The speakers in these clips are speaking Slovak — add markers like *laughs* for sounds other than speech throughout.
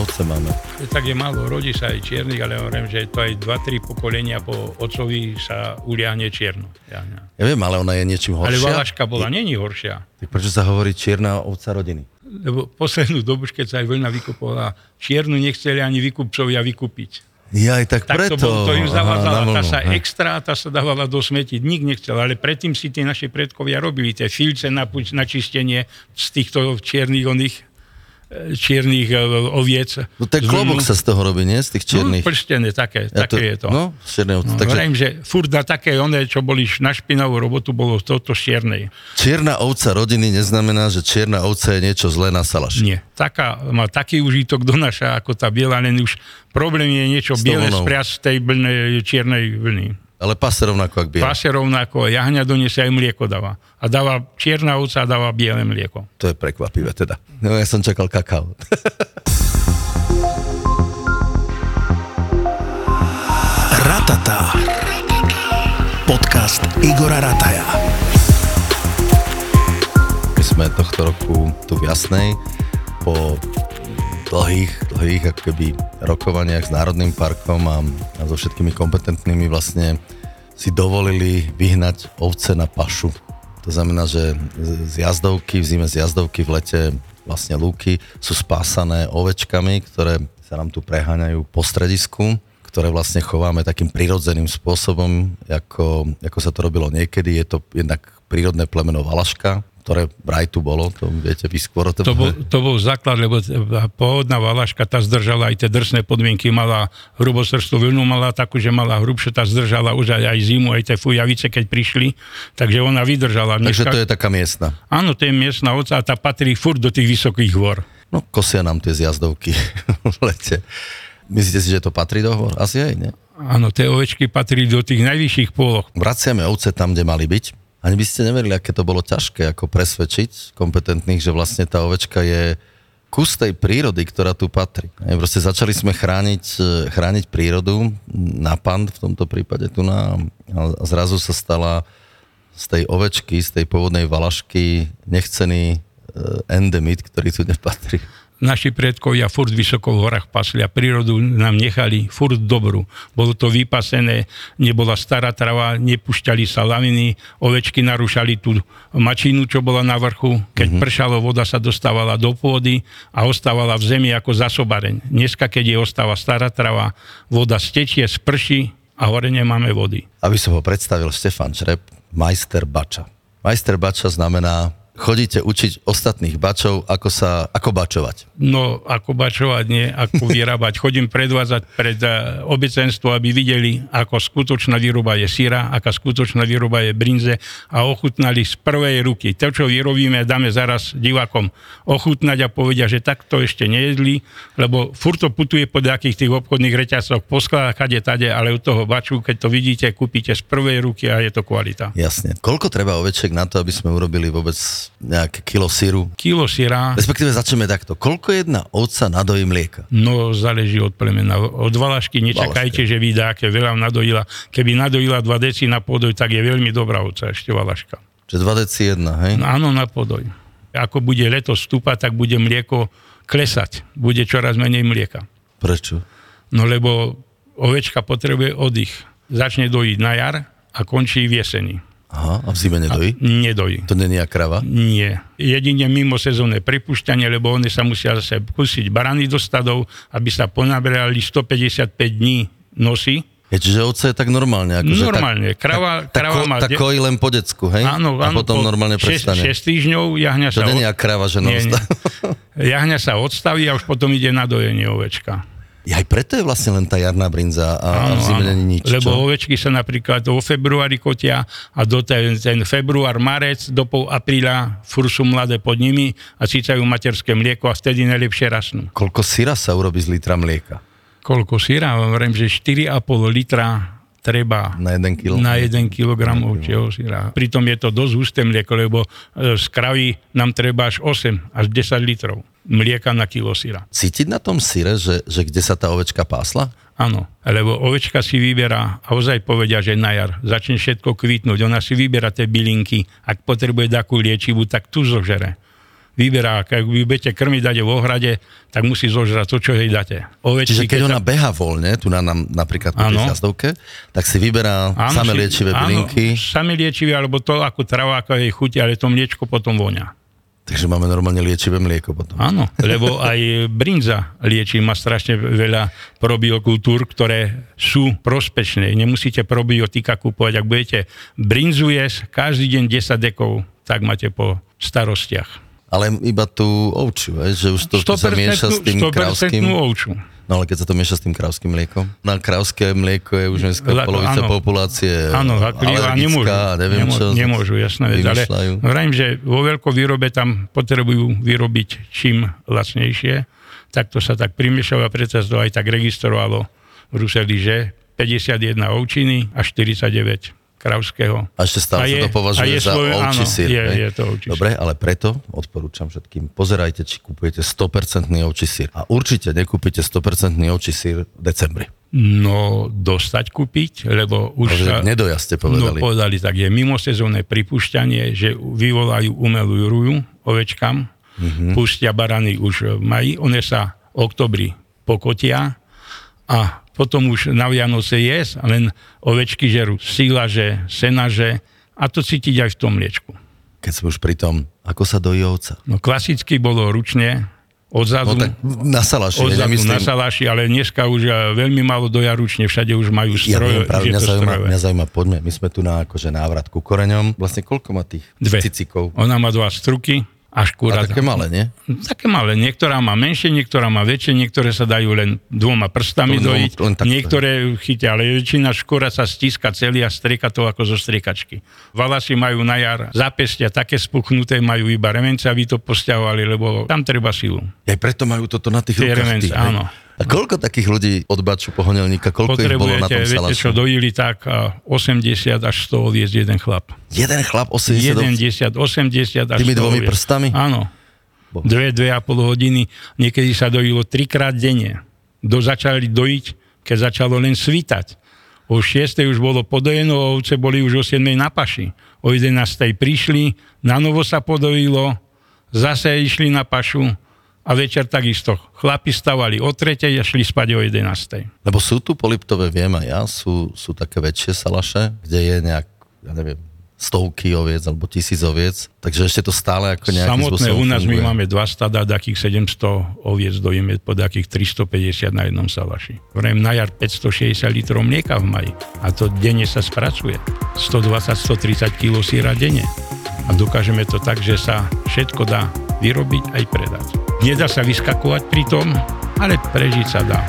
ovce máme. Tak je málo, rodí sa aj čiernych, ale hovorím, že to aj 2-3 pokolenia po otcovi sa uliahne čierno. jahňa. Ja viem, ale ona je niečím Ale horšia. valaška bola, není horšia. Tak prečo sa hovorí čierna ovca rodiny? Lebo poslednú dobu, keď sa aj vlna vykupovala, čiernu nechceli ani vykupcovia vykúpiť. Ja aj tak, Tak preto. to, bol, to im zavádzala, tá sa hej. extra, tá sa dávala do smeti, nik nechcel, ale predtým si tí naši predkovia robili tie filce na, na čistenie z týchto čiernych oných čiernych e, oviec. No ten klobok sa z toho robí, nie? Z tých čiernych. No, prstené, také, Ja také je to. No, ovce. No, Takže Hovorím, že furt na také one, čo boli na špinavú robotu, bolo toto čiernej. čierna ovca rodiny neznamená, že čierna ovca je niečo zlé na salaši. Nie. Taká, má taký užitok donáša ako tá biela, len už problém je niečo biele spriať z tej blnej, čiernej vlny. Ale pase rovnako, ak biela. Pase rovnako, jahňa doniesie aj mlieko dáva. A dáva čierna ovca a dáva biele mlieko. To je prekvapivé teda. No, ja som čakal kakao. *laughs* Ratata. Podcast Igora Rataja. My sme tohto roku tu v Jasnej po dlhých, dlhých ako keby rokovaniach s Národným parkom a, a so všetkými kompetentnými vlastne si dovolili vyhnať ovce na pašu. To znamená, že z jazdovky, v zime z jazdovky, v lete vlastne lúky sú spásané ovečkami, ktoré sa nám tu preháňajú po stredisku, ktoré vlastne chováme takým prirodzeným spôsobom, ako, ako sa to robilo niekedy. Je to jednak prírodné plemeno Valaška, ktoré vraj tu bolo, to viete vy skôr o tom To bol, to bol základ, lebo pôvodná valaška, tá zdržala aj tie drsné podmienky, mala hrubosrstú vlnu, mala takú, že mala hrubšie, tá zdržala už aj, aj zimu, aj tie fujavice, keď prišli, takže ona vydržala. Takže Dneska- to je taká miestna. Áno, to je miestna ovca a tá patrí furt do tých vysokých hôr. No, kosia nám tie zjazdovky *laughs* v lete. Myslíte si, že to patrí do hor? Asi aj, nie? Áno, tie ovečky patrí do tých najvyšších pôloch. Vraciame ovce tam, kde mali byť. Ani by ste neverili, aké to bolo ťažké, ako presvedčiť kompetentných, že vlastne tá ovečka je kus tej prírody, ktorá tu patrí. Proste začali sme chrániť, e, chrániť prírodu, na pand v tomto prípade tu na, a zrazu sa stala z tej ovečky, z tej pôvodnej valašky nechcený e, endemit, ktorý tu nepatrí. Naši predkovia furt vysoko v horách pasli a prírodu nám nechali furt dobrú. Bolo to vypasené, nebola stará trava, nepúšťali sa laviny, ovečky narúšali tú mačinu, čo bola na vrchu. Keď mm-hmm. pršalo, voda sa dostávala do pôdy a ostávala v zemi ako zasobareň. Dneska, keď je ostáva stará trava, voda stečie, sprší a hore nemáme vody. Aby som ho predstavil, Štefan Črep, majster bača. Majster bača znamená, chodíte učiť ostatných bačov, ako sa, ako bačovať. No, ako bačovať, nie, ako vyrábať. Chodím predvádzať pred eh, obecenstvo, aby videli, ako skutočná výroba je syra, aká skutočná výroba je brinze a ochutnali z prvej ruky. To, čo vyrobíme, dáme zaraz divákom ochutnať a povedia, že takto ešte nejedli, lebo furt to putuje po nejakých tých obchodných reťazcoch, po skladách, kade, tade, ale u toho baču, keď to vidíte, kúpite z prvej ruky a je to kvalita. Jasne. Koľko treba ovečiek na to, aby sme urobili vôbec nejaké kilo síru? Kilo syra, Respektíve začneme takto. Koľko jedna ovca nadojí mlieka? No, záleží od plemena. Od valašky nečakajte, že vy dáke veľa nadojila. Keby nadojila 2 deci na podoj, tak je veľmi dobrá ovca ešte valaška. Že 2 deci jedna, hej? No, áno, na podoj. Ako bude leto stúpať, tak bude mlieko klesať. Bude čoraz menej mlieka. Prečo? No lebo ovečka potrebuje oddych. Začne dojiť na jar a končí v jeseni. Aha, a v zime nedojí? Nedojí. To není krava? Nie. Jedine mimo sezónne pripúšťanie, lebo oni sa musia zase pustiť barany do stadov, aby sa ponaberali 155 dní nosy. Je, čiže ovca je tak normálne. Akože Normálne. Tak, Krava- tak, krava má tak kojí len po decku, hej? Áno, a áno. potom po normálne prestane. 6 týždňov jahňa To sa... není od- krava, že Nie, nie. *laughs* Jahňa sa odstaví a už potom ide na dojenie ovečka. Aj preto je vlastne len tá jarná brinza a, v zime není nič. Lebo čo? ovečky sa napríklad vo februári kotia a do ten, ten február, marec, do pol apríla fur sú mladé pod nimi a cícajú materské mlieko a vtedy najlepšie rasnú. Koľko syra sa urobí z litra mlieka? Koľko syra? Hovorím, že 4,5 litra treba Na 1 kilo? na 1 kg ovčieho syra. Pritom je to dosť husté mlieko, lebo e, z kravy nám treba až 8 až 10 litrov mlieka na kilo syra. Cítiť na tom syre, že, že kde sa tá ovečka pásla? Áno, lebo ovečka si vyberá, a ozaj povedia, že na jar začne všetko kvitnúť, ona si vyberá tie bylinky, ak potrebuje takú liečivu, tak tu zožere. Vyberá. Keď vy budete krmiť dať v ohrade, tak musí zožrať to, čo jej dáte. Ovečky, Čiže keď ona sa- beha voľne, tu na nám napríklad po Áno. jazdovke, tak si vyberá samé si- liečivé áno, bylinky, Same liečivé, alebo to ako trava, ako jej chuti, ale to mliečko potom vonia. takže máme normálne liečivé mlieko potom. Áno, lebo *laughs* aj brinza liečí, má strašne veľa probiokultúr, ktoré sú prospešné. Nemusíte probiotika kúpovať. Ak budete brinzu jesť každý deň 10 dekov, tak máte po starostiach. Ale iba tú ovčiu, vieš, že už to sa mieša s tým 100% krávským. ovču. No ale keď sa to mieša s tým krávským mliekom. Na krávské mlieko je už dneska Lako, polovica áno. populácie Áno, zakrýva, nemôžu. alergická, neviem nemôžu, čo. nemôžu, jasné. Ale vrajím, že vo veľkovýrobe tam potrebujú vyrobiť čím lacnejšie, tak to sa tak primiešalo a preto sa to aj tak registrovalo v Bruseli, že 51 ovčiny a 49 kravského. A ešte stále A sa je- to považuje je za svoj- ovčí sír. je- je to ovčí. Dobre, ale preto odporúčam všetkým, pozerajte, či kupujete 100% ovčí sír. A určite nekúpite 100% ovčí sír v decembri. No, dostať kúpiť, lebo už Pretože sa... nedoja ste No, povedali. povedali tak, je mimosezónne pripúšťanie, že vyvolajú umelú rúju ovečkám, Mhm. mm-hmm. pustia barany už v maji, one sa v oktobri pokotia a potom už na Vianoce jesť, len ovečky žerú sílaže, senaže a to cítiť aj v tom mliečku. Keď sme už pri tom, ako sa dojí ovca. No klasicky bolo ručne, No odzadu, tak na salaši, ja odzadu nemyslím, na saláši, ale dneska už eh, veľmi málo doja ručne, všade už majú ja stroje, viem, práve, že mňa zaujíma, strojové. mňa zaujíma, poďme, my sme tu na akože návrat ku koreňom. Vlastne koľko má tých Dve. cicikov? Ona má dva struky A a škúra. také malé, nie? Také malé. Niektorá má menšie, niektorá má väčšie, niektoré sa dajú len dvoma prstami To dojiť, len takto. niektoré chytia, ale väčšina škôra sa stíska celý a strieka to ako zo striekačky. Valasi majú na jar zápestia také spuchnuté, majú iba remence, aby to posťahovali, lebo tam treba silu. Aj preto majú toto na tých Tie rukách. remence, áno. A koľko takých ľudí od baču pohoňelníka, koľko ich bolo na tom Potrebujete, viete čo, dojili tak a 80 až 100 oviec jeden chlap. Jeden chlap 80 ovcí. 70, 80 až Tými 100 dvomi prstami? Áno. Boh. Dve, dve a pol hodiny. Niekedy sa dojilo trikrát denne. Do začali dojiť, keď začalo len svítať. O 6. už bolo podojeno, ovce boli už o 7. na paši. O 11. prišli, na novo sa podojilo, zase išli na pašu a večer takisto. Chlapi stavali o 3. a šli spať o 11. Lebo sú tu poliptové, viem aj ja, sú, sú také väčšie salaše, kde je nejak, ja neviem, stovky oviec alebo tisíc oviec, takže ešte to stále ako nejakým Samotné u nás funguje. my máme dva stada, takých 700 oviec dojíme po takých 350 na jednom salaši. Vrem na jar 560 litrov mlieka v maji a to denne sa spracuje. 120-130 kg síra denne. A dokážeme to tak, že sa všetko dá vyrobiť aj predať. Nedá sa vyskakovať pri tom, ale prežiť sa dá.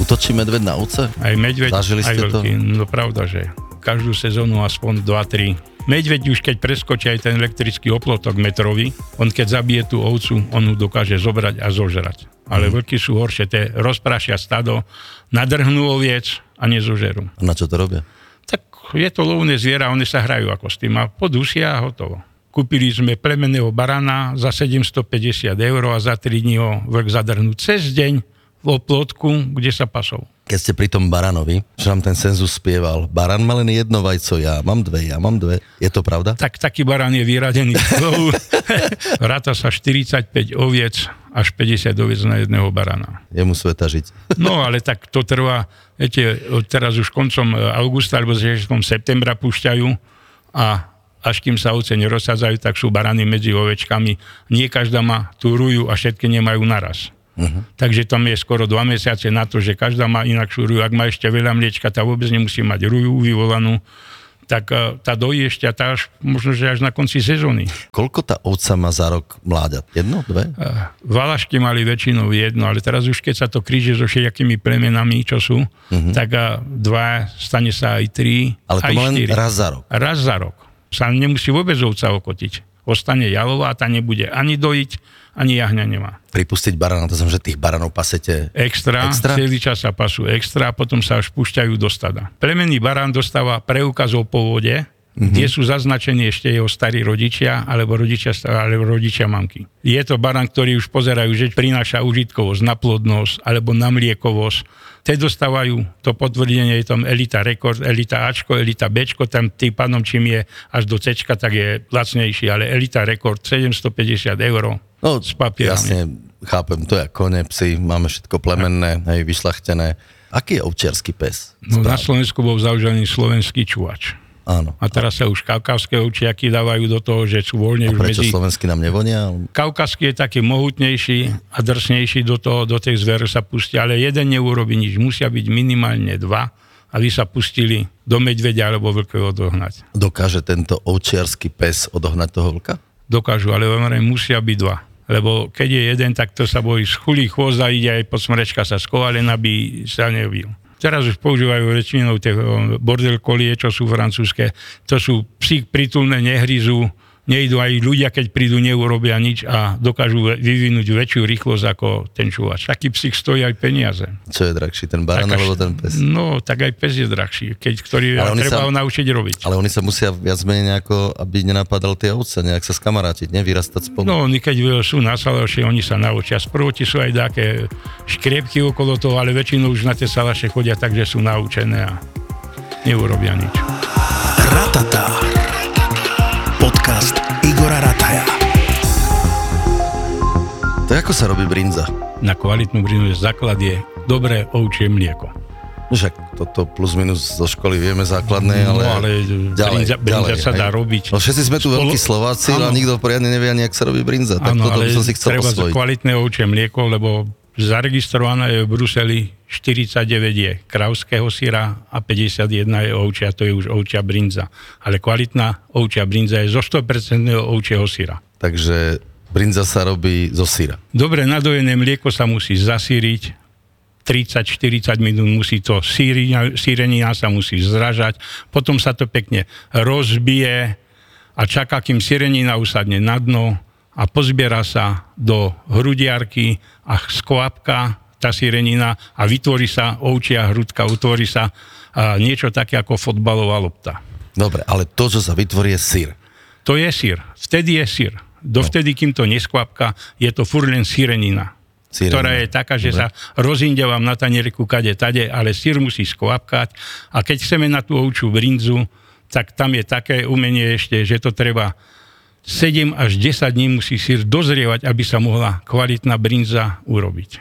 Útočí medved na ovce? Aj medveď, Zažili aj ste to? veľký. No pravda, že každú sezónu aspoň 2-3. Medveď už keď preskočí aj ten elektrický oplotok metrový, on keď zabije tú ovcu, on ju dokáže zobrať a zožrať. Ale Mhm. vlky sú horšie, tie rozprašia stado, nadrhnú oviec a nezožerú. A na čo to robia? Tak je to lovné zviera, oni sa hrajú ako s tým a podusia a hotovo. Kúpili sme plemeného barana za 750 eur a za 3 dní ho vlk zadrhnú cez deň v oplotku, kde sa pasol. Keď ste pri tom baranovi, že nám ten senzus spieval, baran má len jedno vajco, ja mám dve, ja mám dve. Je to pravda? tak taký barán je vyradený z *laughs* lovu. Ráta sa 45 oviec až 50 oviec na jedného barana. Je mu sveta žiť. *laughs* No ale tak to trvá, viete, teraz už koncom e, augusta alebo začiatkom septembra púšťajú a až kým sa ovce nerozsadzajú, tak sú barany medzi ovečkami. Nie každá má tú ruju a všetky nemajú naraz. Uh-huh. Takže tam je skoro dva mesiace na to, že každá má inakšiu ruju. Ak má ešte veľa mliečka, tá vôbec nemusí mať ruju vyvolanú. Tak e, tá dojí ešte a tá až, možno, že až na konci sezóny. Koľko tá ovca má za rok mláďat? Jedno, dve? Valašky mali väčšinou jedno, ale teraz už keď sa to kríže so všetkými plemenami, čo sú, uh-huh. tak a dva, stane sa aj tri, Ale to aj má len štyri. raz za rok. Raz za rok. Sa nemusí vôbec ovca okotiť. Ostane jalová, tá nebude ani dojiť, ani jahňa nemá. Pripustiť barana, to znamená, že tých baranov pasete Extra, Extra? celý čas sa pasú extra, a potom sa až púšťajú do stada. Plemenný barán dostáva preukaz o pôvode, kde sú zaznačení ešte jeho starí rodičia, alebo rodičia, alebo rodičia mamky. Je to barán, ktorý už pozerajú, že prináša užitkovosť na plodnosť, alebo na mliekovosť. Te dostávajú to potvrdenie, je tam Elita Rekord, Elita Ačko, Elita Bčko, tam tým pánom čím je až do C, tak je lacnejší, ale Elita Rekord 750 eur No, s papierami. jasne, chápem, to je kone, psy, máme všetko plemenné, hej, vyšlachtené. Aký je ovčiarsky pes? No, na Slovensku bol zaužívaný slovenský čuvač. Áno. A teraz sa už kaukavské ovčiaky dávajú do toho, že sú voľne A už prečo medzi... slovenský nám nevonia? Kaukazský je taký mohutnejší a drsnejší do, toho, do tej zvere sa pustí, ale jeden neurobi nič. Musia byť minimálne dva, aby sa pustili do medvedia alebo vlka odohnať. Dokáže tento ovčiarsky pes odohnať toho vlka? Dokážu, ale hovorím, musia byť dva. Lebo keď je jeden, tak to sa bojí schulí chôzda, ide aj pod smrečka sa sková, aby sa nebil. Teraz už používajú väčšinou tie o, bordel kolie, čo sú francúzske. To sú psi pritulné, nehryzú, nejdu aj ľudia, keď prídu, neurobia nič a dokážu vyvinúť väčšiu rýchlosť ako ten čúvač. Taký psík stojí aj peniaze. Čo je drahší, ten barán alebo ten pes? No, tak aj pes je drahší, keď, ktorý Ale oni treba sa- ho naučiť robiť. Ale oni sa musia viac menej nejako, aby nenapadal tie ovce, nejak sa skamarátiť, nevyrastať spolu. No, oni keď sú na salaše, oni sa naučia. Sprvoti sú aj také škriepky okolo toho, ale väčšinou už na tie salaše chodia tak, že sú naučené a neurobia nič. Ratata. Podcast Igora Rataja. To ako sa robí brinza? Na kvalitnú brinu základ je dobré ovčie mlieko. No Však toto plus minus zo školy vieme základné, ale, No, ale brinza, brinza sa dá robiť. No všetci sme tu Spolo- veľkí Slováci, Áno. a nikto poriadne nevie ani, jak sa robí brinza. Tak toto ale by som si chcel treba osvojiť. kvalitné ovčie mlieko, lebo zaregistrované je v Bruseli 49 je kravského syra a 51 je ovčia, to je už ovčia brinza. Ale kvalitná ovčia brinza je zo 100% ovčieho syra. Takže brinza sa robí zo syra. Dobre nadojené mlieko sa musí zasíriť, 30-40 minút musí to sírenina sa musí zražať, potom sa to pekne rozbije a čaká, kým sírenina usadne na dno a pozbiera sa do hrudiarky a skvapka tá sírenina a vytvorí sa ovčia hrudka, utvorí sa a, niečo také ako fotbalová lopta. Dobre, ale to, čo sa vytvorí, je syr. To je sír. Vtedy je sír. Dovtedy, kým to neskvapka, je to furt len sírenina. Sírenina. ktorá je taká, že sa rozinde vám na tanierku kade tade, ale sír musí skvapkať a keď chceme na tú ovčú brinzu, tak tam je také umenie ešte, že to treba 7 až 10 dní musí sír dozrievať, aby sa mohla kvalitná brinza urobiť.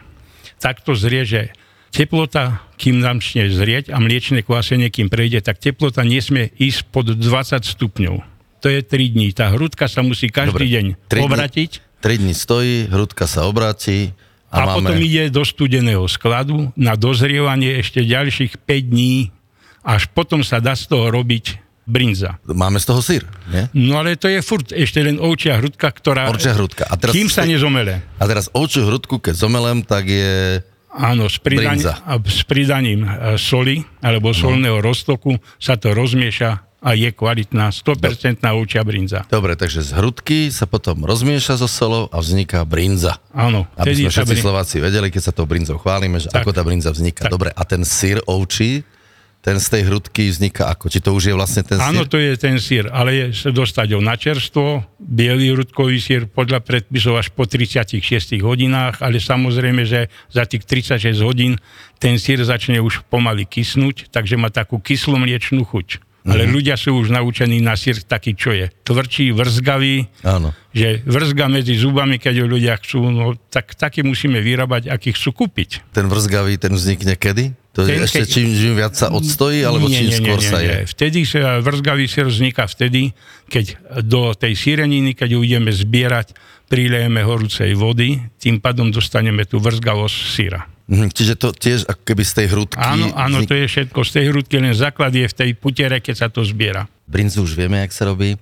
Takto zrie, že teplota, kým nám začne zrieť a mliečne kvásenie, kým prejde, tak teplota nesmie ísť pod 20 stupňov. To je 3 dní. Tá hrudka sa musí každý Dobre, deň tri dní- obratiť 3 dní stojí, hrudka sa obráti a, a, máme... potom ide do studeného skladu na dozrievanie ešte ďalších 5 dní, až potom sa dá z toho robiť brinza. Máme z toho syr, nie? No ale to je furt ešte len ovčia hrudka, ktorá... Ovčia hrudka. A teraz- Kým sa nezomele. A teraz ovčiu hrudku, keď zomelem, tak je... Áno, s, a s pridaním e, soli alebo solného roztoku sa to rozmieša a je kvalitná 100% ovčia brinza. Dobre, takže z hrudky sa potom rozmieša so solou a vzniká brinza. Áno, Aby sme všetci brin- Slováci vedeli, keď sa tou brinzou chválime, že Tak. ako tá brinza vzniká. Tak. Dobre, a ten syr ovčí, ten z tej hrudky vzniká ako? Či to už je vlastne ten Áno, syr? to je ten sír, ale je dostať ho na čerstvo, biely rudkový sír podľa predpisov až po 36 hodinách, ale samozrejme, že za tých 36 hodín ten sír začne už pomaly kysnúť, takže má takú kyslú mliečnú chuť. Ale Mhm. ľudia sú už naučení na sír taký, čo je tvrdší, vrzgavý, Áno. že vrzga medzi zubami, keď ho ľudia chcú, no tak taký musíme vyrábať, aký chcú kúpiť. Ten vrzgavý, ten vznikne kedy? To je Ten ešte keď- čím, čím viac sa odstojí, alebo čím skôr sa je? Vtedy sa vrzgavý sír vzniká vtedy, keď do tej síreniny, keď ju ideme zbierať, prilejeme horúcej vody, tým pádom dostaneme tú vrzgavosť síra. Mhm, čiže to tiež ako keby z tej hrudky... Áno, áno, vznik- to je všetko. Z tej hrudky len základ je v tej putere, keď sa to zbiera. Brinzu už vieme, jak sa robí.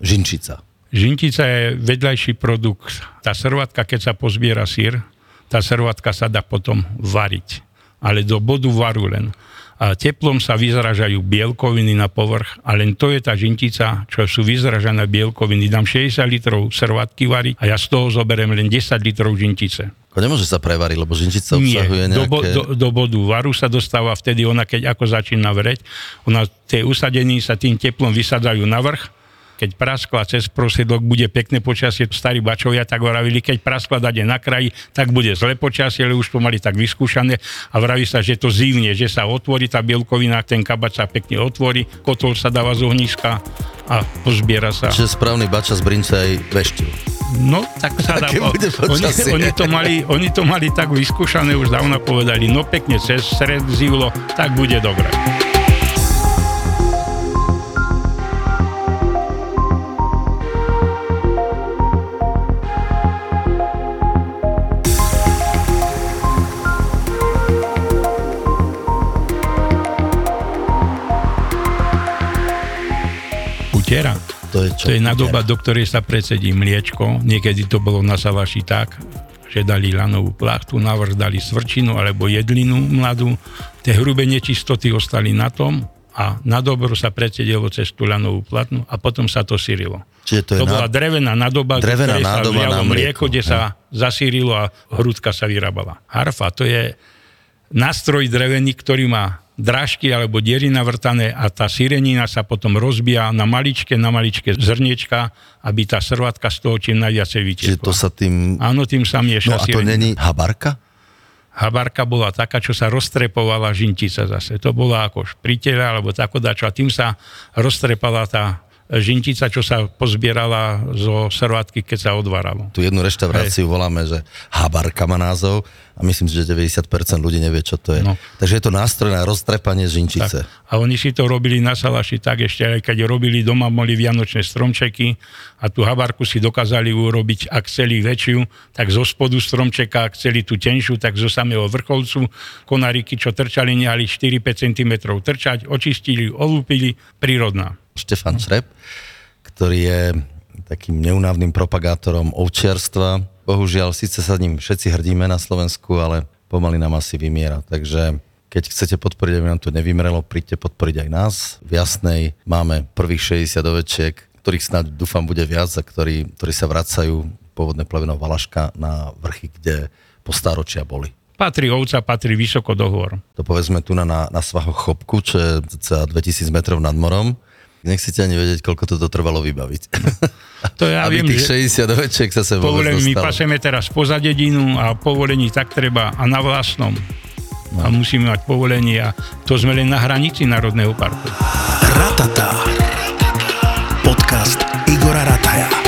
Žinčica. Žintica je vedľajší produkt. Tá srvatka, keď sa pozbiera sír, tá srvatka sa dá potom variť. Ale do bodu varu len. a teplom sa vyzražajú bielkoviny na povrch a len to je tá žintica, čo sú vyzražené bielkoviny. Dám 60 litrov servátky variť a ja z toho zoberiem len 10 litrov žintice. Ako nemôže sa prevariť, lebo žinčica Nie, obsahuje do, bo, nejaké... do, do bodu varu sa dostáva vtedy, ona keď ako začína vreť, ona, tie usadení sa tým teplom vysadzajú na vrch, keď praskla cez prosedok, bude pekné počasie, starí bačovia tak vravili, keď praskla dade na kraji, tak bude zle počasie, ale už pomaly tak vyskúšané a vraví sa, že to zívne, že sa otvorí tá bielkovina, ten kabať sa pekne otvorí, kotol sa dáva z ohniska a pozbiera sa. Čiže správny bača z brince aj veštil. No, tak sa *laughs* dá... Bude oni, oni, to mali, oni to mali tak vyskúšané, už dávno povedali, no pekne cez stred zivlo, tak bude dobre. Utiera. To je čo? To je nadoba, do ktorej sa predsedí mliečko. Niekedy to bolo na salaši tak, že dali lanovú plachtu, navrh dali svrčinu alebo jedlinu mladú. Tie hrubé nečistoty ostali na tom a na dobro sa predsedilo cez tú lanovú platnu a potom sa to sírilo. Čiže to To bola na... drevená nadoba, do Drevená ktorej sa nádoba vlialo na mlieko, mlieko, kde sa zasírilo a hrudka sa vyrábala. Harfa, to je nástroj drevený, ktorý má drážky alebo diery navrtané a tá sírenina sa potom rozbíja na maličké, na maličké zrniečka, aby tá srvatka z toho čím najviacej Čiže vytiekla. to sa tým... Áno, tým sa mieša No a to sírenina. není habarka? Habarka bola taká, čo sa roztrepovala žintica zase. To bola ako špritela alebo takodačo a tým sa roztrepala tá žintica, čo sa pozbierala zo servátky, keď sa odvaralo. Tu jednu reštauráciu voláme, že habarka má názov a myslím že 90% ľudí nevie, čo to je. No. Takže je to nástroj na roztrepanie žinčice. A oni si to robili na salaši tak ešte, aj keď robili doma, boli vianočné stromčeky a tú habarku si dokázali urobiť, ak chceli väčšiu, tak zo spodu stromčeka, ak chceli tú tenšiu, tak zo samého vrcholcu konáriky, čo trčali, nehali 4-5 cm trčať, očistili, olúpili, prírodná. Štefan Šrep, ktorý je takým neunávnym propagátorom ovčiarstva. Bohužiaľ, síce sa ním všetci hrdíme na Slovensku, ale pomaly nám asi vymiera. Takže keď chcete podporiť, aby nám to nevymrelo, príďte podporiť aj nás. V Jasnej máme prvých 60 ovečiek, ktorých snáď dúfam bude viac a ktorí, ktorí sa vracajú pôvodné pleveno Valaška na vrchy, kde po stáročia boli. Patrí ovca, patrí vysoko do hôr. To povedzme tu na, na, na svahoch Chopku, čo je cca 2000 metrov nad morom. Nechcete ani vedieť, koľko toto trvalo vybaviť. *laughs* To ja Aby viem, tých že 60 ovečiek sa sem vôbec povolení my paseme teraz poza dedinu a povolení tak treba a na vlastnom. A musíme mať povolenie a to sme len na hranici Národného parku. Ratata. Podcast Igora Rataja.